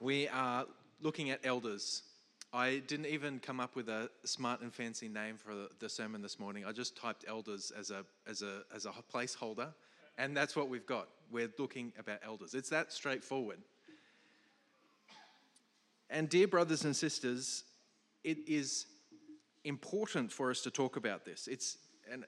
We are looking at elders. I didn't even come up with a smart and fancy name for the sermon this morning. I just typed elders as a, as a, as a placeholder, and that's what we've got. We're looking about elders. It's that straightforward. And, dear brothers and sisters, it is important for us to talk about this. It's, and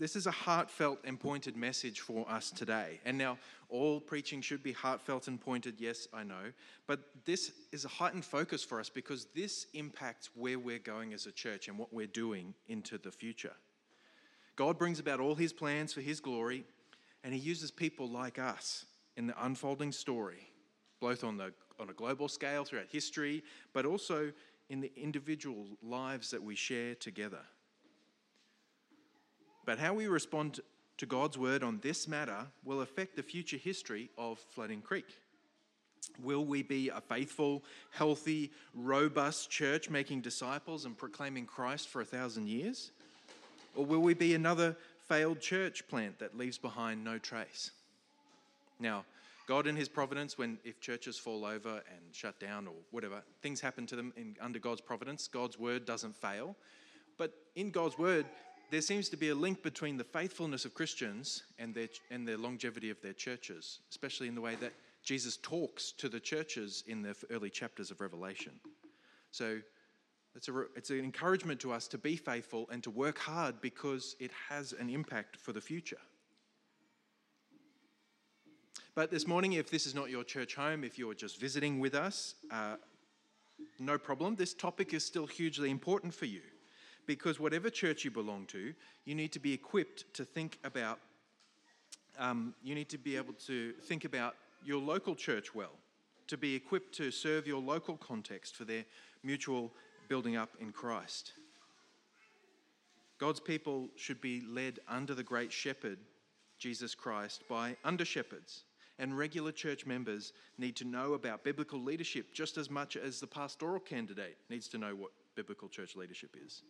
this is a heartfelt and pointed message for us today. And now, all preaching should be heartfelt and pointed, yes, I know. But this is a heightened focus for us because this impacts where we're going as a church and what we're doing into the future. God brings about all his plans for his glory, and he uses people like us in the unfolding story, both on, the, on a global scale throughout history, but also in the individual lives that we share together. But how we respond to God's word on this matter will affect the future history of Flooding Creek. Will we be a faithful, healthy, robust church making disciples and proclaiming Christ for a thousand years? Or will we be another failed church plant that leaves behind no trace? Now, God in His providence, when if churches fall over and shut down or whatever, things happen to them in, under God's providence. God's word doesn't fail. But in God's word, there seems to be a link between the faithfulness of Christians and their, and their longevity of their churches, especially in the way that Jesus talks to the churches in the early chapters of Revelation. So it's, a, it's an encouragement to us to be faithful and to work hard because it has an impact for the future. But this morning, if this is not your church home, if you're just visiting with us, uh, no problem. This topic is still hugely important for you because whatever church you belong to, you need to be equipped to think about, um, you need to be able to think about your local church well, to be equipped to serve your local context for their mutual building up in Christ. God's people should be led under the great shepherd, Jesus Christ, by under shepherds. And regular church members need to know about biblical leadership just as much as the pastoral candidate needs to know what biblical church leadership is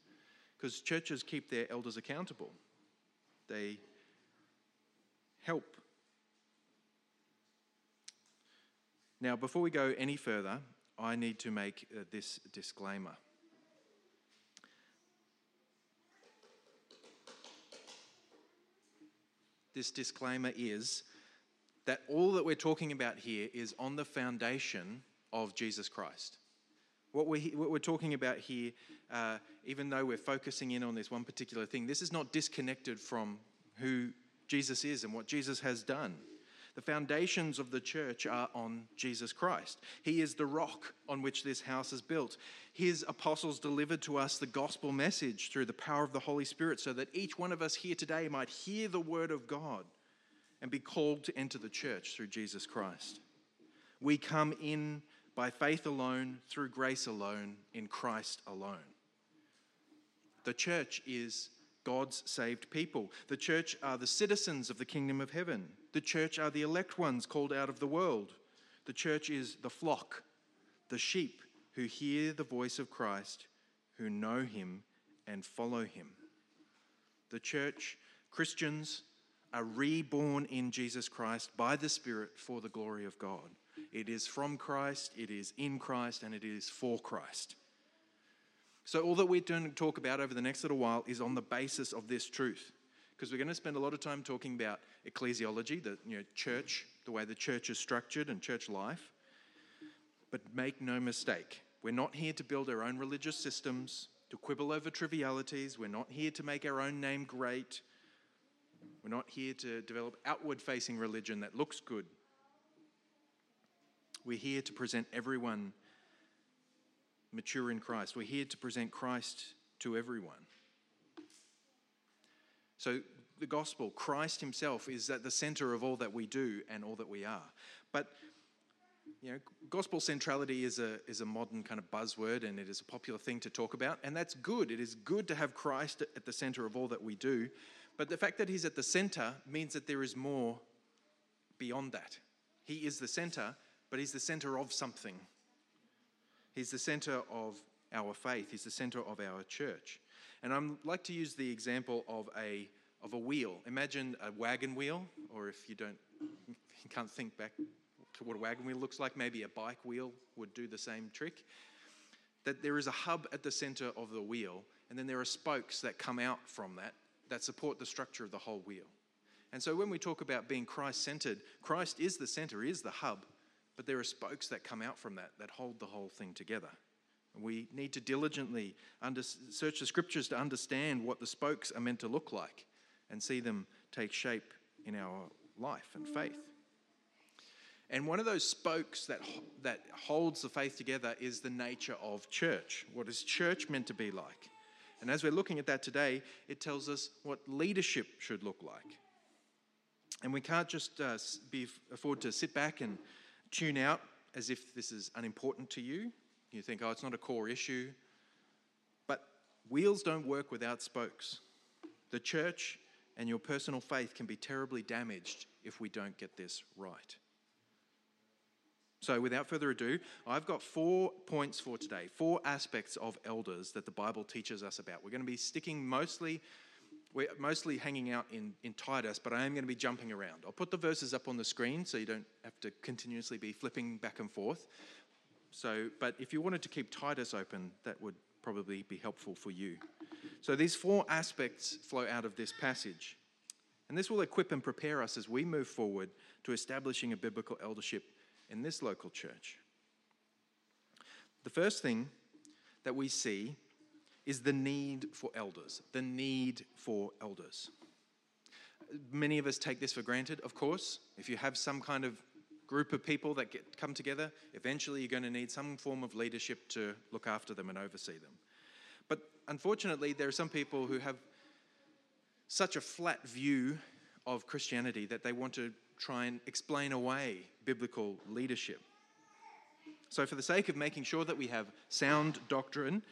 because churches keep their elders accountable. They help. Now, before we go any further, I need to make uh, this disclaimer. This disclaimer is that all that we're talking about here is on the foundation of Jesus Christ. What we're, what we're talking about here, uh, even though we're focusing in on this one particular thing, this is not disconnected from who Jesus is and what Jesus has done. The foundations of the church are on Jesus Christ. He is the rock on which this house is built. His apostles delivered to us the gospel message through the power of the Holy Spirit so that each one of us here today might hear the word of God and be called to enter the church through Jesus Christ. We come in by faith alone, through grace alone, in Christ alone. The church is God's saved people. The church are the citizens of the kingdom of heaven. The church are the elect ones called out of the world. The church is the flock, the sheep who hear the voice of Christ, who know him and follow him. The church, Christians, are reborn in Jesus Christ by the Spirit for the glory of God. It is from Christ, it is in Christ, and it is for Christ. So, all that we're going to talk about over the next little while is on the basis of this truth. Because we're going to spend a lot of time talking about ecclesiology, the you know, church, the way the church is structured and church life. But make no mistake, we're not here to build our own religious systems, to quibble over trivialities. We're not here to make our own name great. We're not here to develop outward facing religion that looks good we're here to present everyone mature in Christ. We're here to present Christ to everyone. So, the gospel, Christ Himself, is at the center of all that we do and all that we are. But you know, gospel centrality is a, is a modern kind of buzzword and it is a popular thing to talk about, and that's good. It is good to have Christ at the center of all that we do. But the fact that He's at the center means that there is more beyond that. He is the center, but He's the center of something. He's the center of our faith, He's the center of our church. And I'd like to use the example of a, of a wheel. Imagine a wagon wheel, or if you don't, you can't think back to what a wagon wheel looks like. Maybe a bike wheel would do the same trick. That there is a hub at the center of the wheel, and then there are spokes that come out from that that support the structure of the whole wheel. And so when we talk about being Christ centered, Christ is the center, is the hub, but there are spokes that come out from that that hold the whole thing together. We need to diligently under, search the scriptures to understand what the spokes are meant to look like and see them take shape in our life and faith. And one of those spokes that, that holds the faith together is the nature of church. What is church meant to be like? And as we're looking at that today, it tells us what leadership should look like. And we can't just uh, be, afford to sit back and tune out as if this is unimportant to you. You think, oh, it's not a core issue. But wheels don't work without spokes. The church and your personal faith can be terribly damaged if we don't get this right. So, without further ado, I've got four points for today, four aspects of elders that the Bible teaches us about. We're going to be sticking mostly, we're mostly hanging out in, in Titus, but I am going to be jumping around. I'll put the verses up on the screen so you don't have to continuously be flipping back and forth. So, but if you wanted to keep Titus open, that would probably be helpful for you. So, these four aspects flow out of this passage. And this will equip and prepare us as we move forward to establishing a biblical eldership in this local church. The first thing that we see is the need for elders. The need for elders. Many of us take this for granted, of course. If you have some kind of group of people that get, come together, eventually you're going to need some form of leadership to look after them and oversee them. But unfortunately, there are some people who have such a flat view of Christianity that they want to try and explain away biblical leadership. So, for the sake of making sure that we have sound doctrine,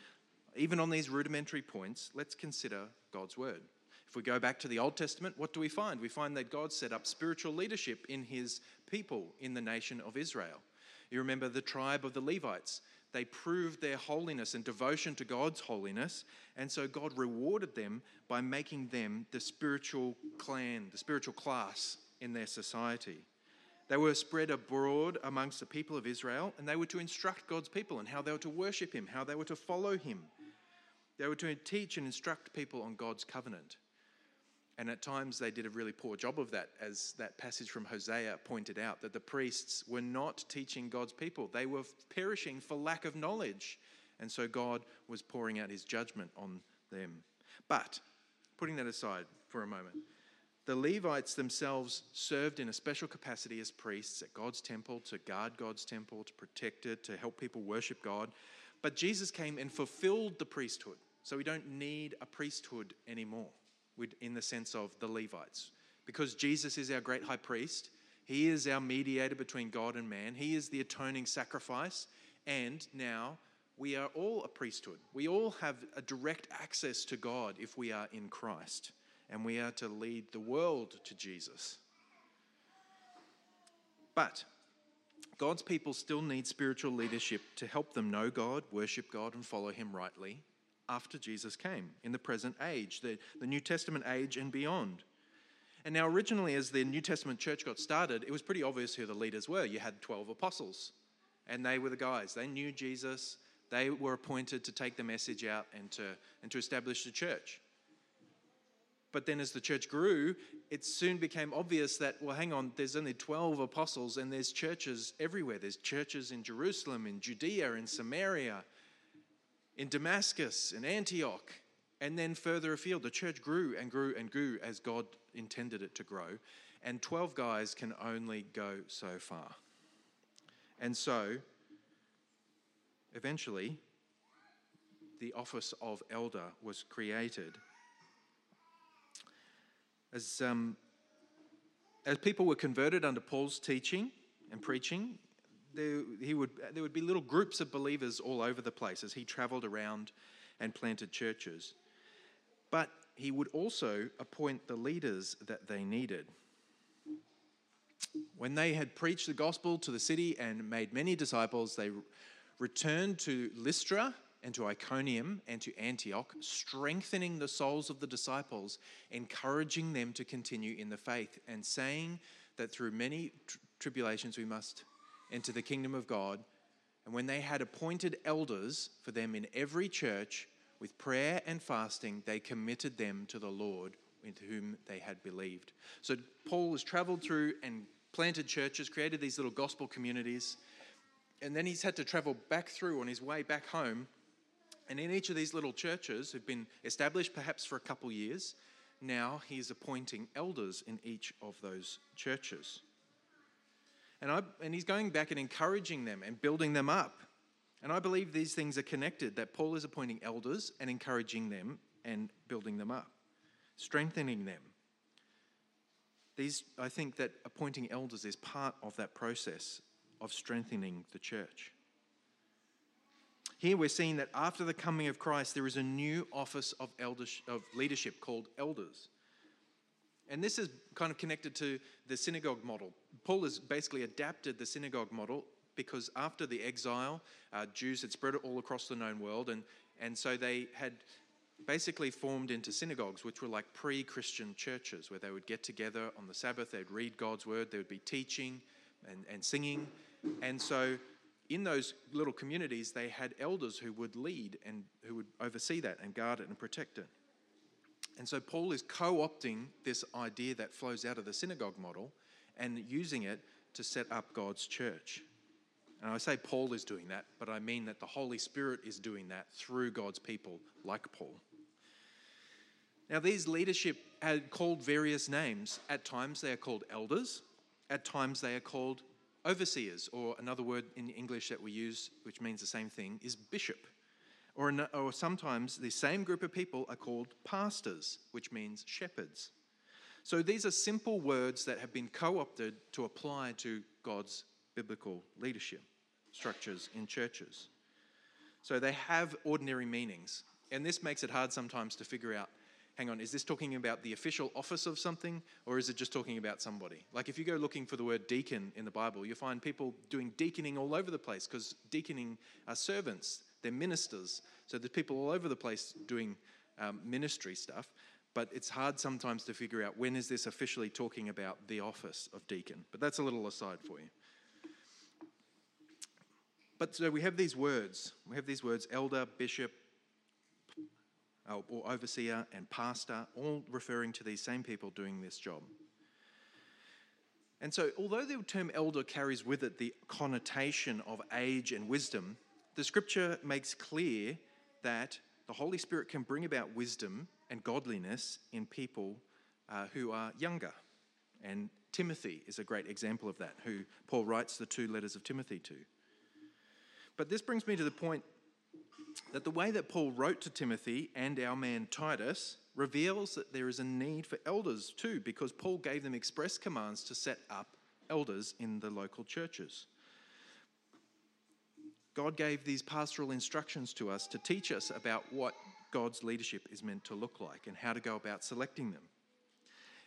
even on these rudimentary points, let's consider God's word. If we go back to the Old Testament, what do we find? We find that God set up spiritual leadership in his people in the nation of Israel. You remember the tribe of the Levites. They proved their holiness and devotion to God's holiness, and so God rewarded them by making them the spiritual clan, the spiritual class in their society. They were spread abroad amongst the people of Israel, and they were to instruct God's people and how they were to worship Him, how they were to follow Him. They were to teach and instruct people on God's covenant. And at times they did a really poor job of that, as that passage from Hosea pointed out, that the priests were not teaching God's people. They were perishing for lack of knowledge. And so God was pouring out his judgment on them. But, putting that aside for a moment, the Levites themselves served in a special capacity as priests at God's temple to guard God's temple, to protect it, to help people worship God. But Jesus came and fulfilled the priesthood. So we don't need a priesthood anymore in the sense of the Levites. Because Jesus is our great high priest, he is our mediator between God and man, he is the atoning sacrifice, and now we are all a priesthood. We all have a direct access to God if we are in Christ and we are to lead the world to Jesus. But God's people still need spiritual leadership to help them know God, worship God, and follow Him rightly after Jesus came in the present age, the, the New Testament age and beyond. And now, originally, as the New Testament church got started, it was pretty obvious who the leaders were. You had 12 apostles, and they were the guys. They knew Jesus, they were appointed to take the message out and to, and to establish the church. But then as the church grew, it soon became obvious that, well, hang on, there's only 12 apostles and there's churches everywhere. There's churches in Jerusalem, in Judea, in Samaria, in Damascus, in Antioch. And then further afield, the church grew and grew and grew as God intended it to grow. And 12 guys can only go so far. And so, eventually, the office of elder was created as, um, as people were converted under Paul's teaching and preaching, there, he would, there would be little groups of believers all over the place as he traveled around and planted churches. But he would also appoint the leaders that they needed. When they had preached the gospel to the city and made many disciples, they returned to Lystra and to Iconium and to Antioch, strengthening the souls of the disciples, encouraging them to continue in the faith, and saying that through many tr- tribulations we must into the kingdom of God. And when they had appointed elders for them in every church, with prayer and fasting, they committed them to the Lord into whom they had believed. So Paul has traveled through and planted churches, created these little gospel communities, and then he's had to travel back through on his way back home. And in each of these little churches, who've been established perhaps for a couple years, now he's appointing elders in each of those churches. And, I, and he's going back and encouraging them and building them up. And I believe these things are connected that Paul is appointing elders and encouraging them and building them up, strengthening them. These, I think that appointing elders is part of that process of strengthening the church. Here we're seeing that after the coming of Christ, there is a new office of, elders, of leadership called elders. And this is kind of connected to the synagogue model. Paul has basically adapted the synagogue model because after the exile, uh, Jews had spread it all across the known world, and, and so they had basically formed into synagogues, which were like pre Christian churches, where they would get together on the Sabbath, they'd read God's word, there would be teaching and, and singing. And so in those little communities, they had elders who would lead and who would oversee that and guard it and protect it. And so Paul is co opting this idea that flows out of the synagogue model and using it to set up God's church. And I say Paul is doing that, but I mean that the Holy Spirit is doing that through God's people like Paul. Now, these leadership are called various names. At times they are called elders, at times they are called overseers, or another word in English that we use, which means the same thing, is bishop. Or, or sometimes the same group of people are called pastors, which means shepherds. So these are simple words that have been co opted to apply to God's biblical leadership structures in churches. So they have ordinary meanings. And this makes it hard sometimes to figure out hang on, is this talking about the official office of something or is it just talking about somebody? Like if you go looking for the word deacon in the Bible, you find people doing deaconing all over the place because deaconing are servants, they're ministers. So there's people all over the place doing um, ministry stuff. But it's hard sometimes to figure out when is this officially talking about the office of deacon. But that's a little aside for you. But so we have these words. We have these words elder, bishop, or overseer, and pastor, all referring to these same people doing this job. And so, although the term elder carries with it the connotation of age and wisdom, the scripture makes clear that the Holy Spirit can bring about wisdom and godliness in people uh, who are younger. And Timothy is a great example of that, who Paul writes the two letters of Timothy to. But this brings me to the point that the way that Paul wrote to Timothy and our man Titus reveals that there is a need for elders too, because Paul gave them express commands to set up elders in the local churches. God gave these pastoral instructions to us to teach us about what God's leadership is meant to look like and how to go about selecting them.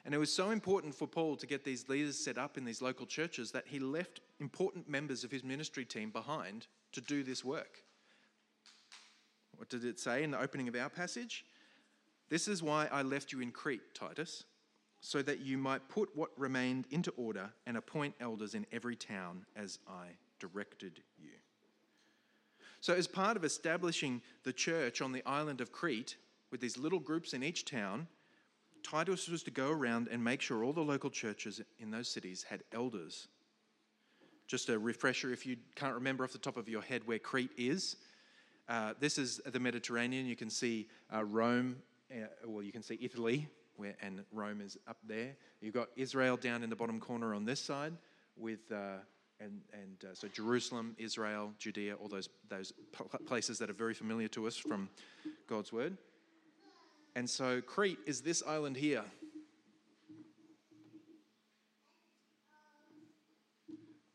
And it was so important for Paul to get these leaders set up in these local churches that he left important members of his ministry team behind to do this work. What did it say in the opening of our passage? This is why I left you in Crete, Titus, so that you might put what remained into order and appoint elders in every town as I directed you. So, as part of establishing the church on the island of Crete, with these little groups in each town, Titus was to go around and make sure all the local churches in those cities had elders just a refresher if you can't remember off the top of your head where Crete is. Uh, this is the Mediterranean. You can see uh, Rome, uh, well, you can see Italy, where, and Rome is up there. You've got Israel down in the bottom corner on this side, with uh, and and uh, so Jerusalem, Israel, Judea, all those those places that are very familiar to us from God's word. And so Crete is this island here.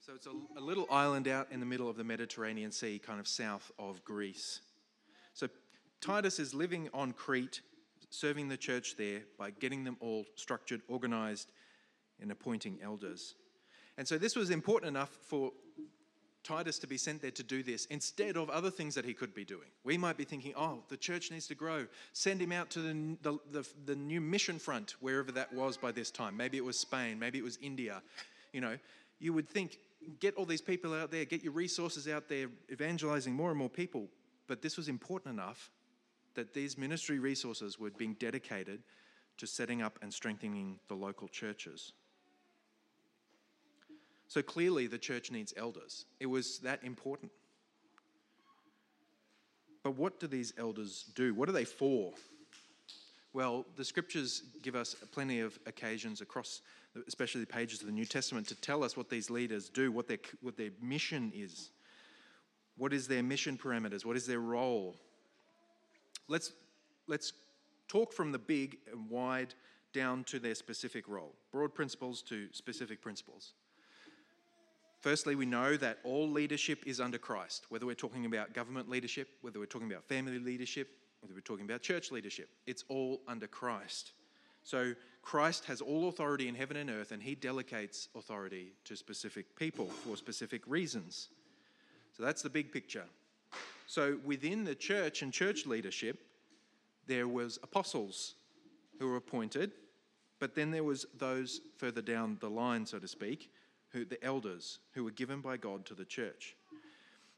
So it's a, a, little island out in the middle of the Mediterranean Sea, kind of south of Greece. So Titus is living on Crete, serving the church there by getting them all structured, organized, and appointing elders. And so this was important enough for Titus to be sent there to do this instead of other things that he could be doing. We might be thinking, oh, the church needs to grow. Send him out to the, the, the, the new mission front, wherever that was by this time. Maybe it was Spain, maybe it was India. You know, you would think get all these people out there, get your resources out there, evangelizing more and more people. But this was important enough that these ministry resources were being dedicated to setting up and strengthening the local churches. So clearly, the church needs elders. It was that important. But what do these elders do? What are they for? Well, the scriptures give us plenty of occasions across, especially the pages of the New Testament, to tell us what these leaders do, what their, what their mission is. What is their mission parameters? What is their role? Let's, let's talk from the big and wide down to their specific role, broad principles to specific principles. Firstly, we know that all leadership is under Christ, whether we're talking about government leadership, whether we're talking about family leadership, whether we're talking about church leadership. It's all under Christ. So Christ has all authority in heaven and earth, and he delegates authority to specific people for specific reasons. So that's the big picture. So within the church and church leadership, there was apostles who were appointed, but then there was those further down the line, so to speak, who, the elders who were given by God to the church.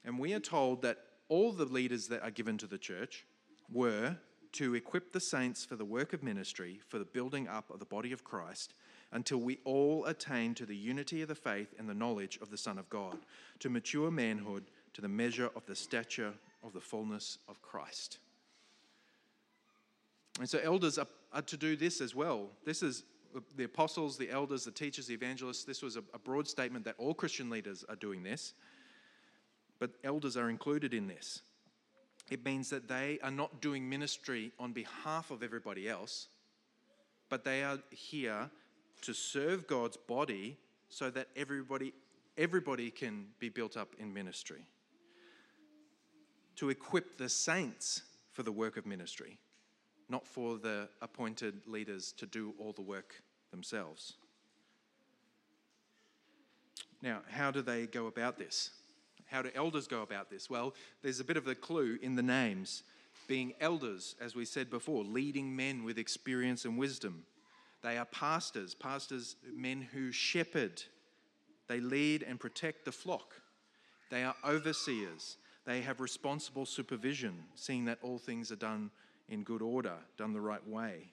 And we are told that all the leaders that are given to the church were to equip the saints for the work of ministry, for the building up of the body of Christ, until we all attain to the unity of the faith and the knowledge of the Son of God, to mature manhood, to the measure of the stature of the fullness of Christ. And so, elders are, are to do this as well. This is the apostles, the elders, the teachers, the evangelists, this was a, a broad statement that all Christian leaders are doing this, but elders are included in this. It means that they are not doing ministry on behalf of everybody else, but they are here to serve God's body so that everybody everybody can be built up in ministry. To equip the saints for the work of ministry not for the appointed leaders to do all the work themselves. Now, how do they go about this? How do elders go about this? Well, there's a bit of a clue in the names. Being elders, as we said before, leading men with experience and wisdom. They are pastors, pastors, men who shepherd. They lead and protect the flock. They are overseers. They have responsible supervision, seeing that all things are done in good order, done the right way.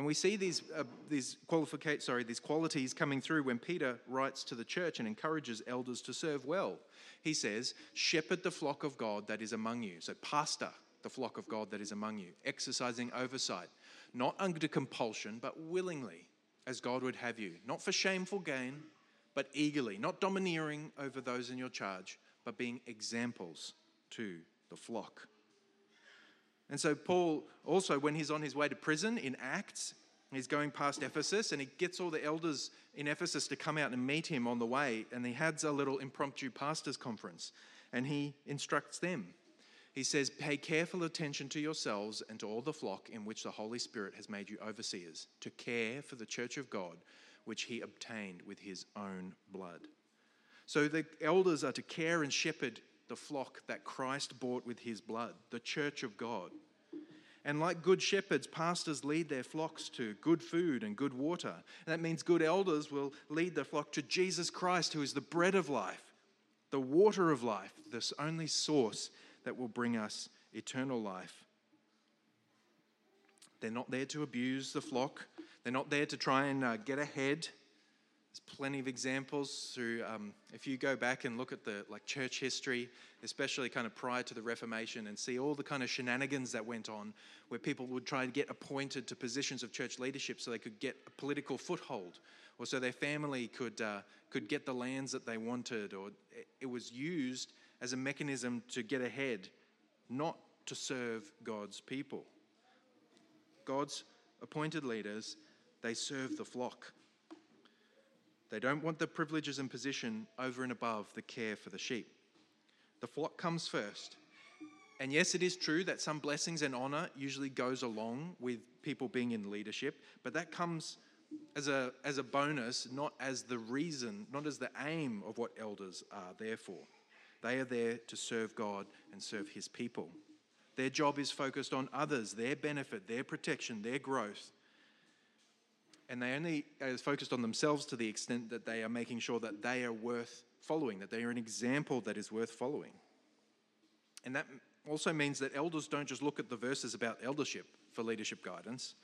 And we see these, uh, these, qualifica- sorry, these qualities coming through when Peter writes to the church and encourages elders to serve well. He says, Shepherd the flock of God that is among you. So, pastor the flock of God that is among you, exercising oversight, not under compulsion, but willingly, as God would have you, not for shameful gain, but eagerly, not domineering over those in your charge, but being examples to the flock. And so, Paul also, when he's on his way to prison in Acts, he's going past Ephesus and he gets all the elders in Ephesus to come out and meet him on the way. And he has a little impromptu pastors' conference and he instructs them. He says, Pay careful attention to yourselves and to all the flock in which the Holy Spirit has made you overseers, to care for the church of God, which he obtained with his own blood. So the elders are to care and shepherd the flock that Christ bought with his blood, the church of God. And like good shepherds, pastors lead their flocks to good food and good water. And that means good elders will lead the flock to Jesus Christ, who is the bread of life, the water of life, this only source that will bring us eternal life. They're not there to abuse the flock, they're not there to try and uh, get ahead. There's plenty of examples through, um, if you go back and look at the like church history, especially kind of prior to the Reformation, and see all the kind of shenanigans that went on, where people would try to get appointed to positions of church leadership so they could get a political foothold, or so their family could uh, could get the lands that they wanted, or it was used as a mechanism to get ahead, not to serve God's people. God's appointed leaders, they serve the flock. They don't want the privileges and position over and above the care for the sheep. The flock comes first. And yes, it is true that some blessings and honor usually goes along with people being in leadership, but that comes as a, as a bonus, not as the reason, not as the aim of what elders are there for. They are there to serve God and serve His people. Their job is focused on others, their benefit, their protection, their growth. And they only uh, are focused on themselves to the extent that they are making sure that they are worth following, that they are an example that is worth following. And that also means that elders don't just look at the verses about eldership for leadership guidance,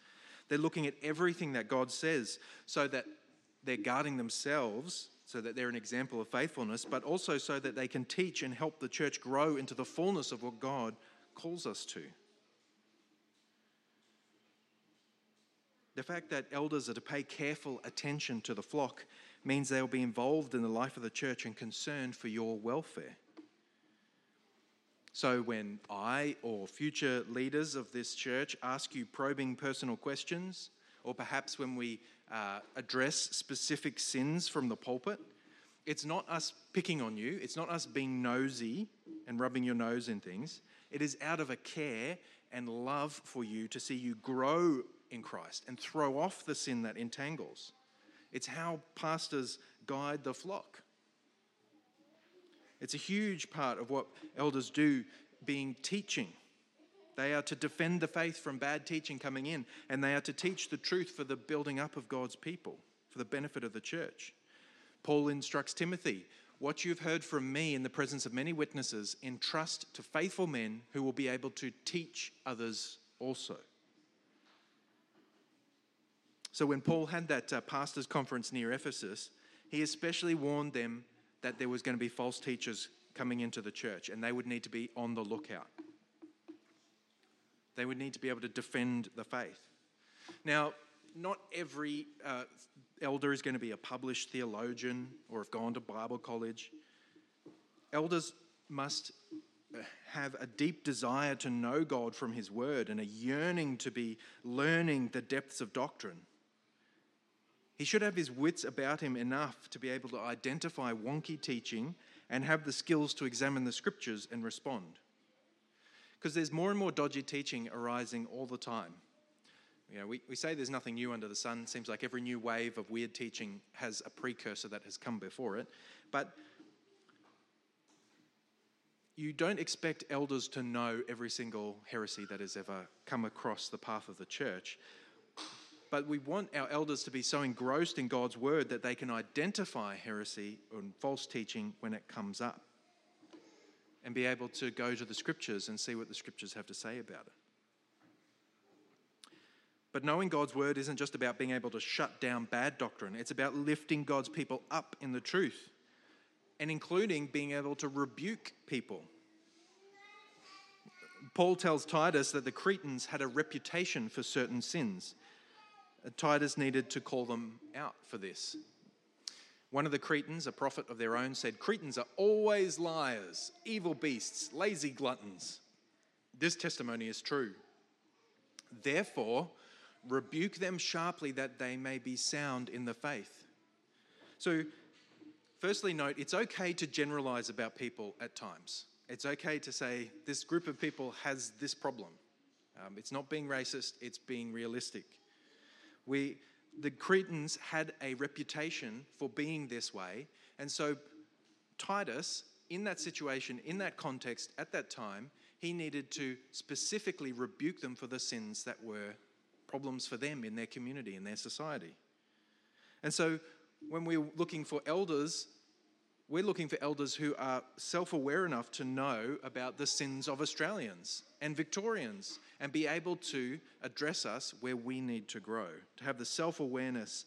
they're looking at everything that God says so that they're guarding themselves, so that they're an example of faithfulness, but also so that they can teach and help the church grow into the fullness of what God calls us to. The fact that elders are to pay careful attention to the flock means they'll be involved in the life of the church and concerned for your welfare. So, when I or future leaders of this church ask you probing personal questions, or perhaps when we uh, address specific sins from the pulpit, it's not us picking on you, it's not us being nosy and rubbing your nose in things. It is out of a care and love for you to see you grow in Christ and throw off the sin that entangles. It's how pastors guide the flock. It's a huge part of what elders do, being teaching. They are to defend the faith from bad teaching coming in, and they are to teach the truth for the building up of God's people, for the benefit of the church. Paul instructs Timothy what you've heard from me in the presence of many witnesses, entrust to faithful men who will be able to teach others also. So, when Paul had that uh, pastors' conference near Ephesus, he especially warned them that there was going to be false teachers coming into the church and they would need to be on the lookout. They would need to be able to defend the faith. Now, not every uh, elder is going to be a published theologian or have gone to Bible college. Elders must uh, have a deep desire to know God from His Word and a yearning to be learning the depths of doctrine. He should have his wits about him enough to be able to identify wonky teaching and have the skills to examine the scriptures and respond. Because there's more and more dodgy teaching arising all the time. You know, we, we say there's nothing new under the sun. It seems like every new wave of weird teaching has a precursor that has come before it. But you don't expect elders to know every single heresy that has ever come across the path of the church. But we want our elders to be so engrossed in God's word that they can identify heresy and false teaching when it comes up and be able to go to the scriptures and see what the scriptures have to say about it. But knowing God's word isn't just about being able to shut down bad doctrine, it's about lifting God's people up in the truth and including being able to rebuke people. Paul tells Titus that the Cretans had a reputation for certain sins. Titus needed to call them out for this. One of the Cretans, a prophet of their own, said, Cretans are always liars, evil beasts, lazy gluttons. This testimony is true. Therefore, rebuke them sharply that they may be sound in the faith. So, firstly, note it's okay to generalize about people at times. It's okay to say this group of people has this problem. Um, it's not being racist, it's being realistic. We, the Cretans had a reputation for being this way. And so, Titus, in that situation, in that context, at that time, he needed to specifically rebuke them for the sins that were problems for them in their community, in their society. And so, when we're looking for elders we're looking for elders who are self aware enough to know about the sins of Australians and Victorians and be able to address us where we need to grow, to have the self awareness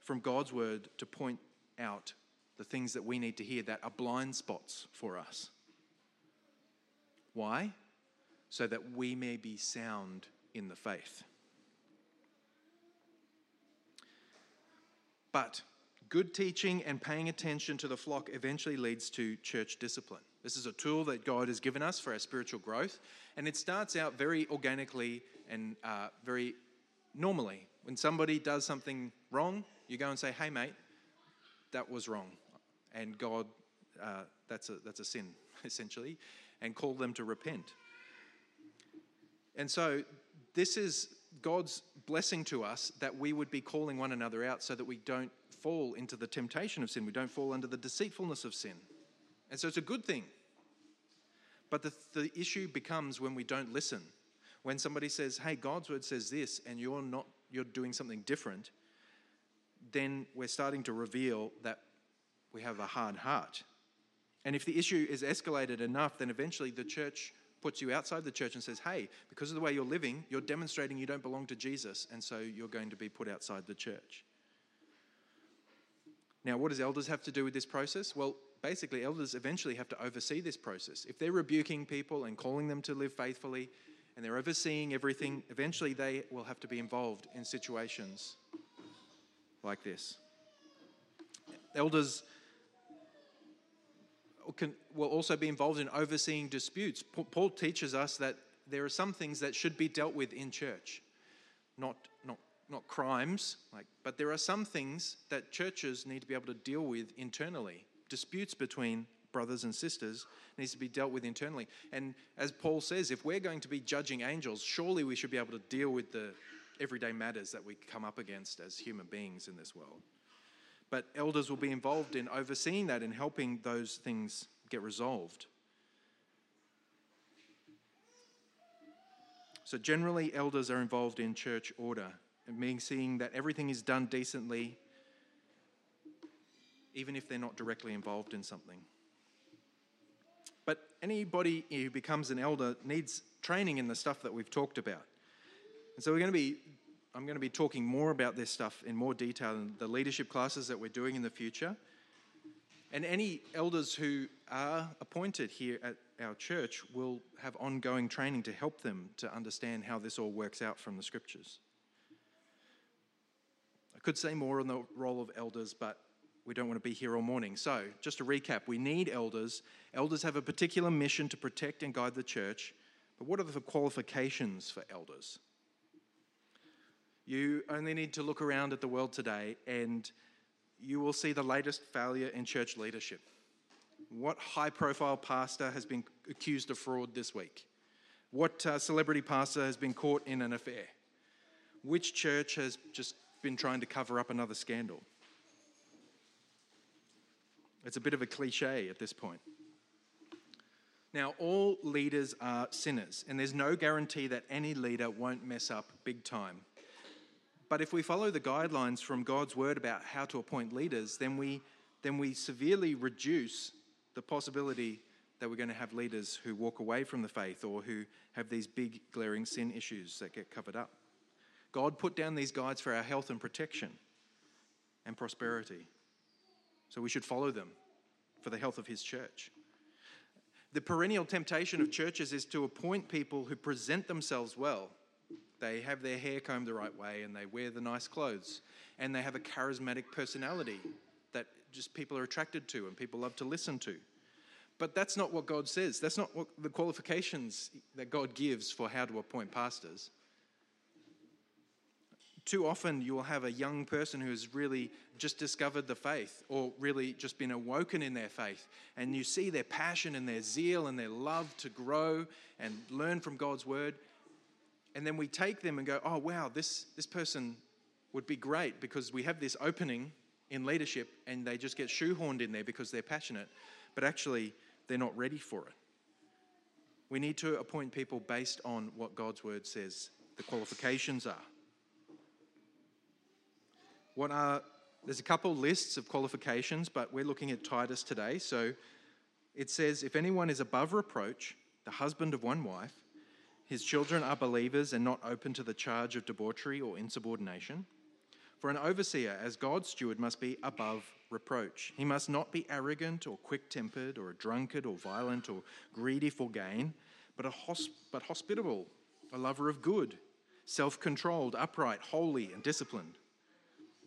from God's word to point out the things that we need to hear that are blind spots for us. Why? So that we may be sound in the faith. But Good teaching and paying attention to the flock eventually leads to church discipline. This is a tool that God has given us for our spiritual growth, and it starts out very organically and uh, very normally. When somebody does something wrong, you go and say, "Hey, mate, that was wrong," and God, uh, that's a that's a sin essentially, and call them to repent. And so, this is God's blessing to us that we would be calling one another out so that we don't fall into the temptation of sin. We don't fall under the deceitfulness of sin. And so it's a good thing. But the, the issue becomes when we don't listen. When somebody says, hey, God's word says this, and you're not, you're doing something different, then we're starting to reveal that we have a hard heart. And if the issue is escalated enough, then eventually the church puts you outside the church and says, hey, because of the way you're living, you're demonstrating you don't belong to Jesus, and so you're going to be put outside the church. Now, what does elders have to do with this process? Well, basically, elders eventually have to oversee this process. If they're rebuking people and calling them to live faithfully, and they're overseeing everything, eventually they will have to be involved in situations like this. Elders can, will also be involved in overseeing disputes. Paul teaches us that there are some things that should be dealt with in church, not, not, not crimes, like, but there are some things that churches need to be able to deal with internally. Disputes between brothers and sisters needs to be dealt with internally. And as Paul says, if we're going to be judging angels, surely we should be able to deal with the everyday matters that we come up against as human beings in this world. But elders will be involved in overseeing that and helping those things get resolved. So, generally, elders are involved in church order, meaning seeing that everything is done decently, even if they're not directly involved in something. But anybody who becomes an elder needs training in the stuff that we've talked about. And so we're going to be I'm going to be talking more about this stuff in more detail in the leadership classes that we're doing in the future. And any elders who are appointed here at our church will have ongoing training to help them to understand how this all works out from the scriptures. I could say more on the role of elders, but we don't want to be here all morning. So, just to recap, we need elders. Elders have a particular mission to protect and guide the church. But what are the qualifications for elders? You only need to look around at the world today and you will see the latest failure in church leadership. What high profile pastor has been accused of fraud this week? What uh, celebrity pastor has been caught in an affair? Which church has just been trying to cover up another scandal? It's a bit of a cliche at this point. Now, all leaders are sinners, and there's no guarantee that any leader won't mess up big time. But if we follow the guidelines from God's word about how to appoint leaders, then we, then we severely reduce the possibility that we're going to have leaders who walk away from the faith or who have these big glaring sin issues that get covered up. God put down these guides for our health and protection and prosperity. So we should follow them for the health of His church. The perennial temptation of churches is to appoint people who present themselves well they have their hair combed the right way and they wear the nice clothes. And they have a charismatic personality that just people are attracted to and people love to listen to. But that's not what God says. That's not what the qualifications that God gives for how to appoint pastors. Too often, you will have a young person who has really just discovered the faith or really just been awoken in their faith. And you see their passion and their zeal and their love to grow and learn from God's word and then we take them and go, oh, wow, this, this person would be great because we have this opening in leadership and they just get shoehorned in there because they're passionate, but actually they're not ready for it. We need to appoint people based on what God's word says the qualifications are. What are there's a couple lists of qualifications, but we're looking at Titus today. So it says, if anyone is above reproach, the husband of one wife, his children are believers and not open to the charge of debauchery or insubordination. For an overseer, as God's steward, must be above reproach. He must not be arrogant or quick tempered or a drunkard or violent or greedy for gain, but, a hosp- but hospitable, a lover of good, self controlled, upright, holy, and disciplined.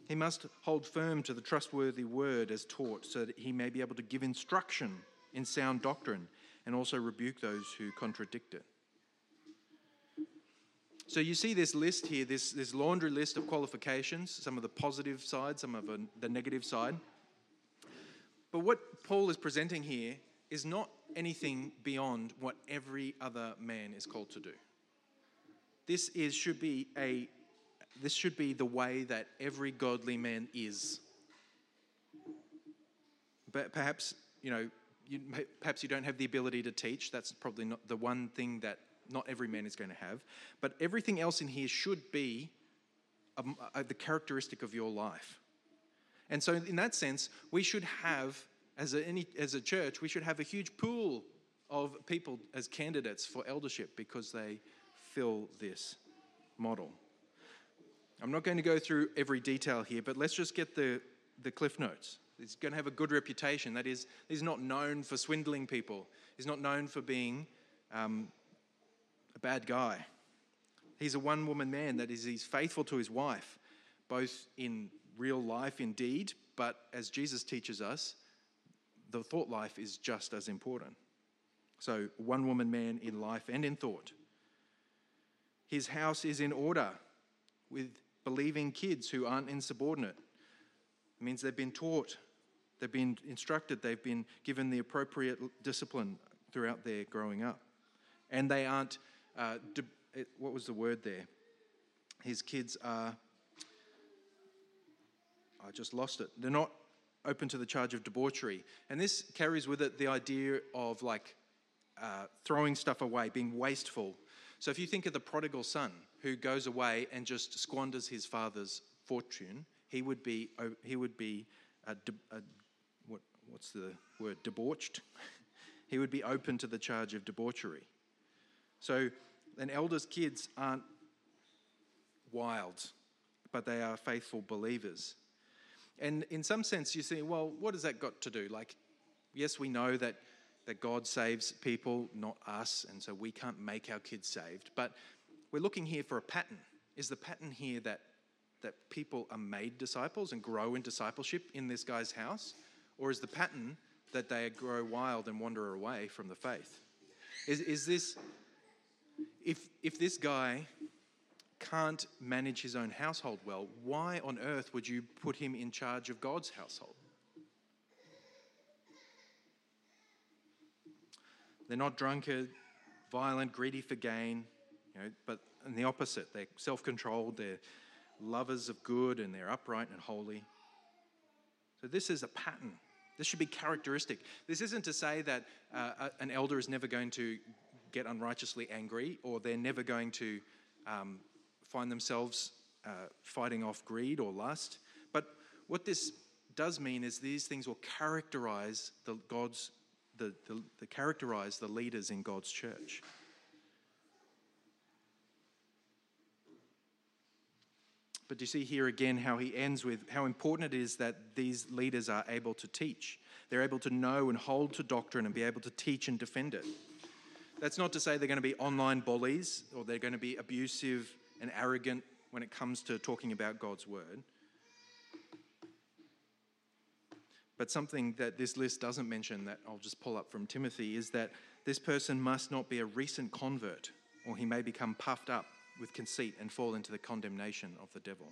He must hold firm to the trustworthy word as taught, so that he may be able to give instruction in sound doctrine and also rebuke those who contradict it. So you see this list here, this, this laundry list of qualifications, some of the positive side, some of the negative side. But what Paul is presenting here is not anything beyond what every other man is called to do. This is should be a this should be the way that every godly man is. But perhaps, you know, you, perhaps you don't have the ability to teach. That's probably not the one thing that not every man is going to have, but everything else in here should be a, a, the characteristic of your life. And so, in that sense, we should have, as a, any, as a church, we should have a huge pool of people as candidates for eldership because they fill this model. I'm not going to go through every detail here, but let's just get the, the cliff notes. He's going to have a good reputation. That is, he's not known for swindling people. He's not known for being um, bad guy. He's a one woman man. That is, he's faithful to his wife, both in real life indeed, but as Jesus teaches us, the thought life is just as important. So, one woman man in life and in thought. His house is in order with believing kids who aren't insubordinate. It means they've been taught, they've been instructed, they've been given the appropriate discipline throughout their growing up. And they aren't, uh, de- what was the word there? His kids are, I just lost it. They're not open to the charge of debauchery. And this carries with it the idea of like uh, throwing stuff away, being wasteful. So if you think of the prodigal son who goes away and just squanders his father's fortune, he would be, he would be a, a, what, what's the word, debauched? he would be open to the charge of debauchery. So an elder's kids aren't wild, but they are faithful believers. And in some sense, you see, well, what has that got to do? Like, yes, we know that, that God saves people, not us, and so we can't make our kids saved. But we're looking here for a pattern. Is the pattern here that, that people are made disciples and grow in discipleship in this guy's house? Or is the pattern that they grow wild and wander away from the faith? Is, is this, if, if this guy can't manage his own household well, why on earth would you put him in charge of God's household? They're not drunkard, violent, greedy for gain. You know, but in the opposite, they're self controlled, they're lovers of good, and they're upright and holy. So this is a pattern. This should be characteristic. This isn't to say that uh, an elder is never going to get unrighteously angry or they're never going to um, find themselves uh, fighting off greed or lust. But what this does mean is these things will characterize the God's the, the, the characterize the leaders in God's church. But do you see here again how he ends with how important it is that these leaders are able to teach. They're able to know and hold to doctrine and be able to teach and defend it. That's not to say they're going to be online bullies or they're going to be abusive and arrogant when it comes to talking about God's word. But something that this list doesn't mention that I'll just pull up from Timothy is that this person must not be a recent convert or he may become puffed up with conceit and fall into the condemnation of the devil.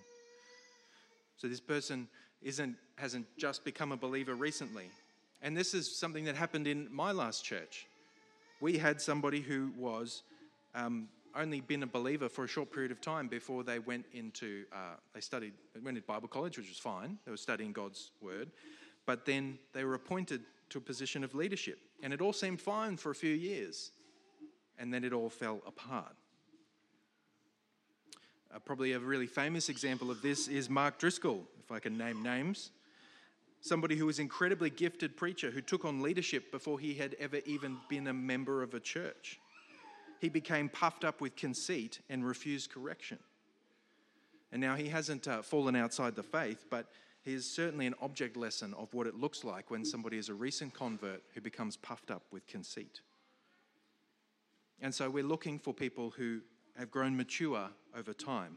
So this person isn't, hasn't just become a believer recently. And this is something that happened in my last church. We had somebody who was um, only been a believer for a short period of time before they went into, uh, they studied, went to Bible college, which was fine. They were studying God's word. But then they were appointed to a position of leadership. And it all seemed fine for a few years. And then it all fell apart. Uh, probably a really famous example of this is Mark Driscoll, if I can name names. Somebody who was incredibly gifted preacher who took on leadership before he had ever even been a member of a church. He became puffed up with conceit and refused correction. And now he hasn't uh, fallen outside the faith, but he is certainly an object lesson of what it looks like when somebody is a recent convert who becomes puffed up with conceit. And so we're looking for people who have grown mature over time.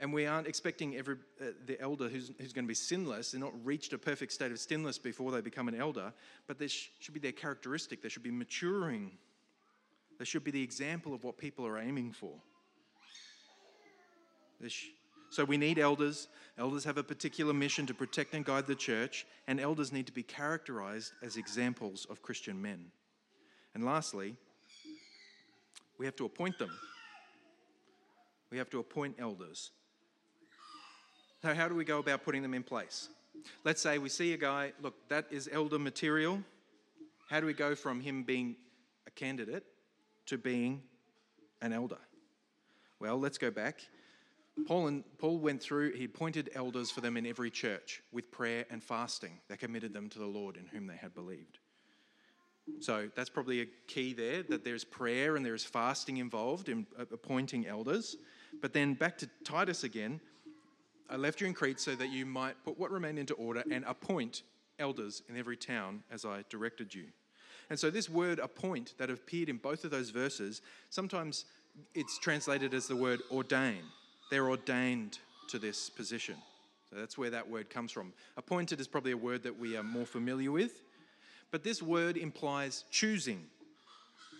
And we aren't expecting every, uh, the elder who's, who's going to be sinless, they're not reached a perfect state of sinless before they become an elder, but this sh- should be their characteristic. They should be maturing. They should be the example of what people are aiming for. Sh- so we need elders. Elders have a particular mission to protect and guide the church, and elders need to be characterized as examples of Christian men. And lastly, we have to appoint them we have to appoint elders. So, how do we go about putting them in place? Let's say we see a guy, look, that is elder material. How do we go from him being a candidate to being an elder? Well, let's go back. Paul, and, Paul went through, he appointed elders for them in every church with prayer and fasting. They committed them to the Lord in whom they had believed. So that's probably a key there that there's prayer and there's fasting involved in appointing elders. But then back to Titus again. I left you in Crete so that you might put what remained into order and appoint elders in every town as I directed you. And so, this word appoint that appeared in both of those verses, sometimes it's translated as the word ordain. They're ordained to this position. So that's where that word comes from. Appointed is probably a word that we are more familiar with, but this word implies choosing.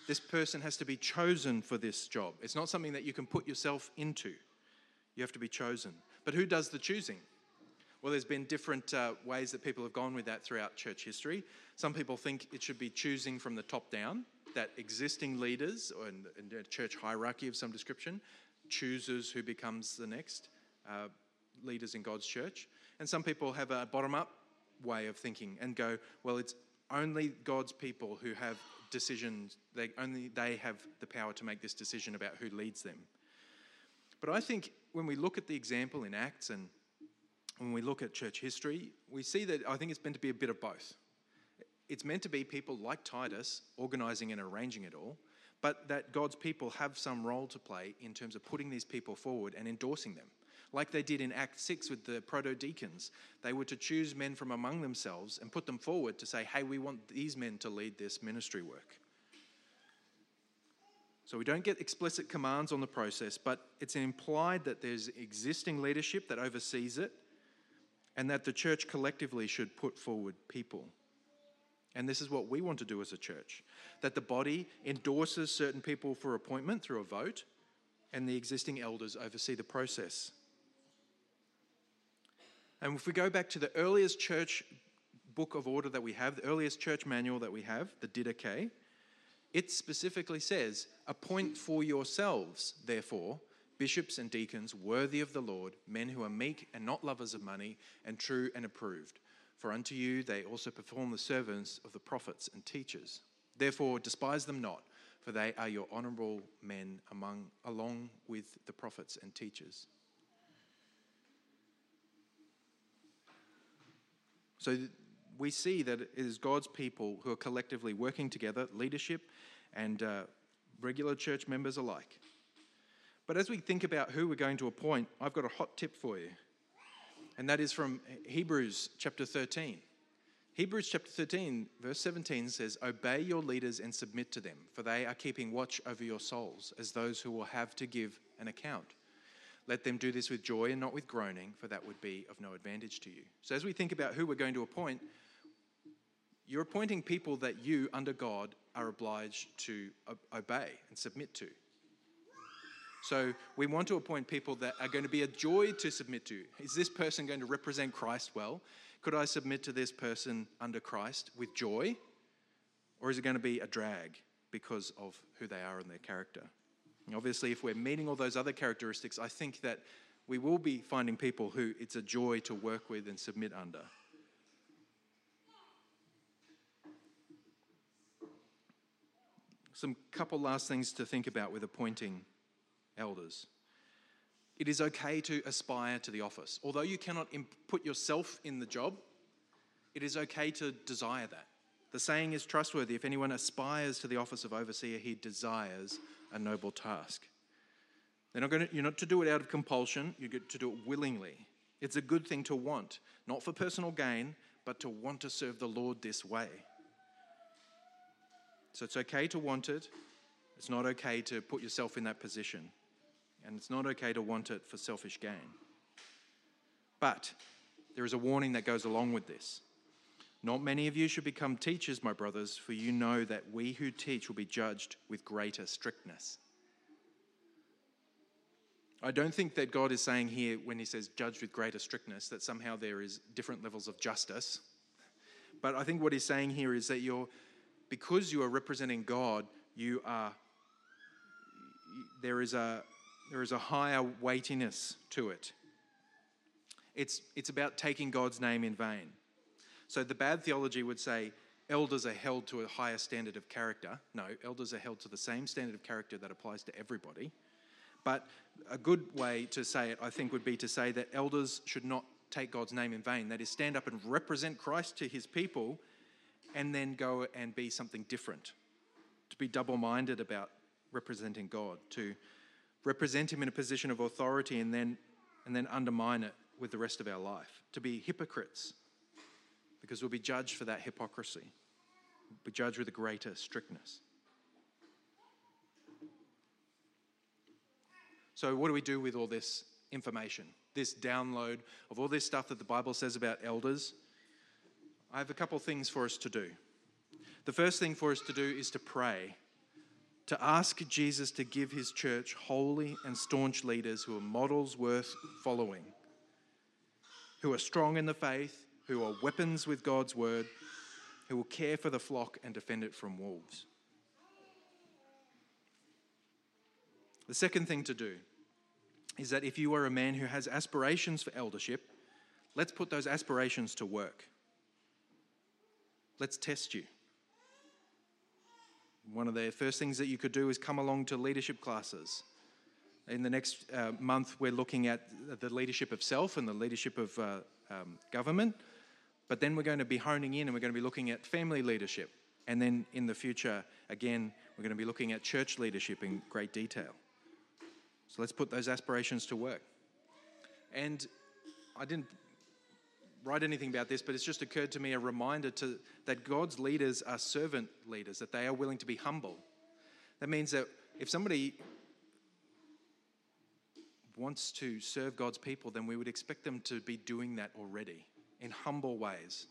This person has to be chosen for this job. It's not something that you can put yourself into. You have to be chosen. But who does the choosing? Well, there's been different uh, ways that people have gone with that throughout church history. Some people think it should be choosing from the top down, that existing leaders or in, in a church hierarchy of some description chooses who becomes the next uh, leaders in God's church. And some people have a bottom up way of thinking and go, well, it's only God's people who have decisions, they, only they have the power to make this decision about who leads them. But I think when we look at the example in Acts and when we look at church history, we see that I think it's meant to be a bit of both. It's meant to be people like Titus organising and arranging it all, but that God's people have some role to play in terms of putting these people forward and endorsing them. Like they did in Act 6 with the proto deacons. They were to choose men from among themselves and put them forward to say, hey, we want these men to lead this ministry work. So we don't get explicit commands on the process, but it's implied that there's existing leadership that oversees it and that the church collectively should put forward people. And this is what we want to do as a church that the body endorses certain people for appointment through a vote, and the existing elders oversee the process. And if we go back to the earliest church book of order that we have, the earliest church manual that we have, the Didache, it specifically says, Appoint for yourselves, therefore, bishops and deacons worthy of the Lord, men who are meek and not lovers of money, and true and approved. For unto you they also perform the servants of the prophets and teachers. Therefore, despise them not, for they are your honourable men among, along with the prophets and teachers. So we see that it is God's people who are collectively working together, leadership and uh, regular church members alike. But as we think about who we're going to appoint, I've got a hot tip for you. And that is from Hebrews chapter 13. Hebrews chapter 13, verse 17 says, Obey your leaders and submit to them, for they are keeping watch over your souls, as those who will have to give an account. Let them do this with joy and not with groaning, for that would be of no advantage to you. So, as we think about who we're going to appoint, you're appointing people that you, under God, are obliged to obey and submit to. So, we want to appoint people that are going to be a joy to submit to. Is this person going to represent Christ well? Could I submit to this person under Christ with joy? Or is it going to be a drag because of who they are and their character? Obviously, if we're meeting all those other characteristics, I think that we will be finding people who it's a joy to work with and submit under. Some couple last things to think about with appointing elders. It is okay to aspire to the office. Although you cannot put yourself in the job, it is okay to desire that. The saying is trustworthy if anyone aspires to the office of overseer, he desires a noble task. They're not going to, you're not to do it out of compulsion, you get to do it willingly. It's a good thing to want, not for personal gain, but to want to serve the Lord this way. So it's okay to want it, it's not okay to put yourself in that position, and it's not okay to want it for selfish gain. But there is a warning that goes along with this. Not many of you should become teachers, my brothers, for you know that we who teach will be judged with greater strictness. I don't think that God is saying here, when he says judged with greater strictness, that somehow there is different levels of justice. But I think what he's saying here is that you're, because you are representing God, you are, there is a, there is a higher weightiness to it. It's, it's about taking God's name in vain. So the bad theology would say elders are held to a higher standard of character. No, elders are held to the same standard of character that applies to everybody. But a good way to say it, I think, would be to say that elders should not take God's name in vain. That is, stand up and represent Christ to his people and then go and be something different. To be double minded about representing God, to represent him in a position of authority and then, and then undermine it with the rest of our life. To be hypocrites, because we'll be judged for that hypocrisy, we'll be judged with a greater strictness. So, what do we do with all this information, this download of all this stuff that the Bible says about elders? I have a couple things for us to do. The first thing for us to do is to pray, to ask Jesus to give his church holy and staunch leaders who are models worth following, who are strong in the faith, who are weapons with God's word, who will care for the flock and defend it from wolves. The second thing to do is that if you are a man who has aspirations for eldership, let's put those aspirations to work. Let's test you. One of the first things that you could do is come along to leadership classes. In the next uh, month, we're looking at the leadership of self and the leadership of uh, um, government. But then we're going to be honing in and we're going to be looking at family leadership. And then in the future, again, we're going to be looking at church leadership in great detail. So let's put those aspirations to work. And I didn't write anything about this, but it's just occurred to me a reminder to, that God's leaders are servant leaders, that they are willing to be humble. That means that if somebody wants to serve God's people, then we would expect them to be doing that already in humble ways.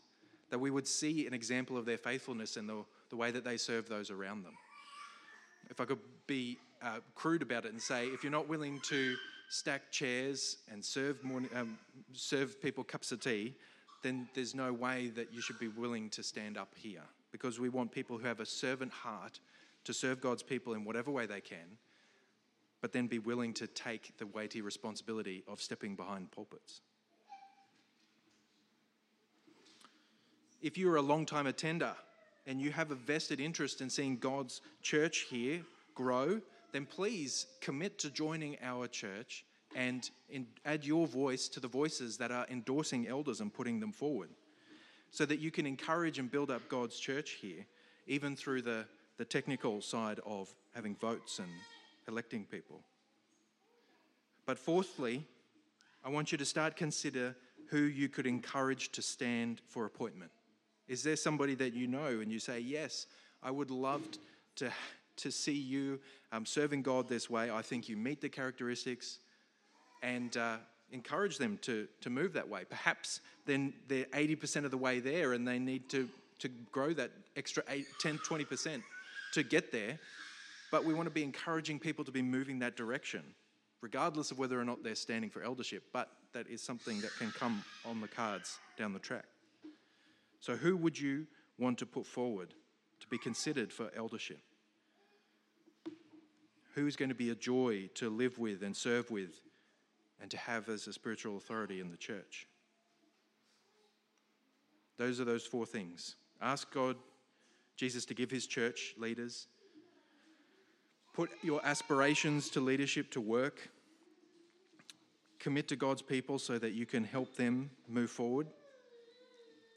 That we would see an example of their faithfulness and the, the way that they serve those around them. If I could be uh, crude about it and say, if you're not willing to stack chairs and serve, morning, um, serve people cups of tea, then there's no way that you should be willing to stand up here because we want people who have a servant heart to serve God's people in whatever way they can, but then be willing to take the weighty responsibility of stepping behind pulpits. If you're a long time attender and you have a vested interest in seeing God's church here grow, then please commit to joining our church and in, add your voice to the voices that are endorsing elders and putting them forward so that you can encourage and build up God's church here, even through the, the technical side of having votes and electing people. But fourthly, I want you to start consider who you could encourage to stand for appointment. Is there somebody that you know and you say, Yes, I would love to to see you um, serving God this way. I think you meet the characteristics and uh, encourage them to, to move that way. Perhaps then they're 80% of the way there and they need to, to grow that extra 8, 10, 20% to get there. But we want to be encouraging people to be moving that direction, regardless of whether or not they're standing for eldership. But that is something that can come on the cards down the track. So, who would you want to put forward to be considered for eldership? Who's going to be a joy to live with and serve with and to have as a spiritual authority in the church. Those are those four things. Ask God, Jesus, to give his church leaders. Put your aspirations to leadership to work. Commit to God's people so that you can help them move forward.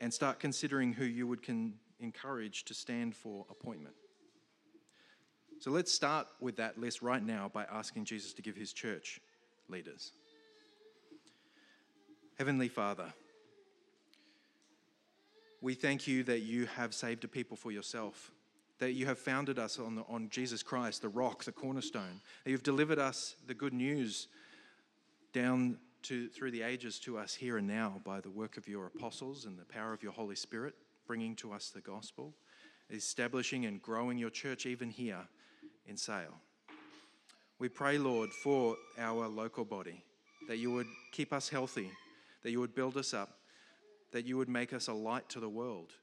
And start considering who you would can encourage to stand for appointment. So let's start with that list right now by asking Jesus to give his church leaders. Heavenly Father, we thank you that you have saved a people for yourself, that you have founded us on, the, on Jesus Christ, the rock, the cornerstone, that you've delivered us the good news down to, through the ages to us here and now by the work of your apostles and the power of your Holy Spirit, bringing to us the gospel, establishing and growing your church even here in Sale. We pray, Lord, for our local body, that you would keep us healthy, that you would build us up, that you would make us a light to the world.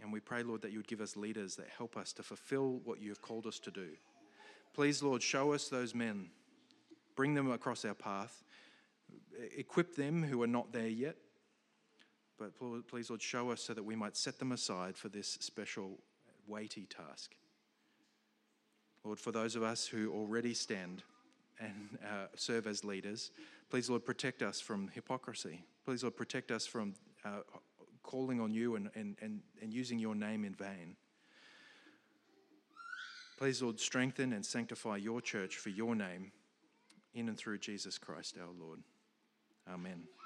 And we pray, Lord, that you would give us leaders that help us to fulfill what you have called us to do. Please, Lord, show us those men, bring them across our path, equip them who are not there yet. But please, Lord, show us so that we might set them aside for this special, weighty task. Lord, for those of us who already stand and uh, serve as leaders. Please, Lord, protect us from hypocrisy. Please, Lord, protect us from uh, calling on you and, and, and, and using your name in vain. Please, Lord, strengthen and sanctify your church for your name in and through Jesus Christ our Lord. Amen.